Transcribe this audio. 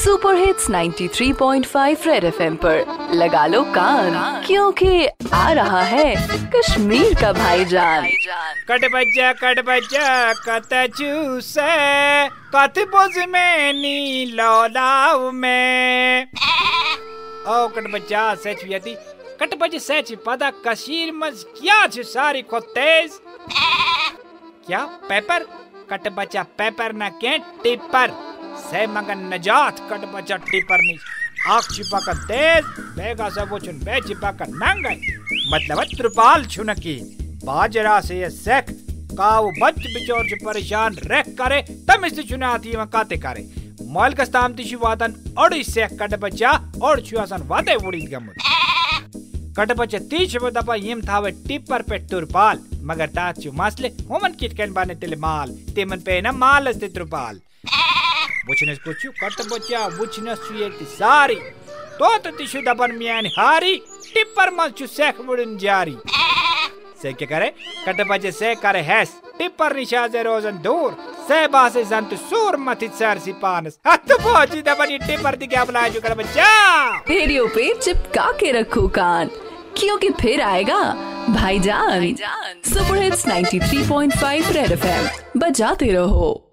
Super hits 93.5 red FM पर। लगा लो कान, क्योंकि आ रहा है कश्मीर का भाईजान। कट बच्चा कट बच्चा कत चूस कत बुझ में नी लौलाव में। ओ, कट बच्चा सच यदि, कट बच्चे सच पता कशीर मज क्या छ सारी खो तेज? क्या पेपर? कट बच्चा पेपर ना के टिपर। से मगन नजात कट बच्चा टिपर नहीं आख छिपा कर तेज, बेगा सब चुन, बे छिपा कर नंगे मतलब त्रिपाल छुनकी। बाजरा से ये सेक काव बच बिचौर से परेशान रेख करे, तम इस चुनाती में काते करे। मॉल का स्ताम तिशु वादन और इससे कट बचा और छुआसन वादे उड़ी गमुत कट बच्चा तीछ दपा यम थावे टिपर पे तुरपाल। मगर ताचु मसले, होमन किट कन बाने तिले माल। तेमन पे ना माल अस्ते तुरपाल। तो तो तिशु दपन मियान हारी टिपर मल छु सेख बुड़न जारी से क्या करे कट बच्चे से करे हैस टिपर निशाजे रोजन दूर से बासे संत सूर मथि सर सी पानस हत पहुँची दपन टिपर दी क्या बच्चा रेडियो पे चिपका के रखो कान क्योंकि फिर आएगा भाईजान सुपर हिट्स 93.5 रेड एफएम बजाते रहो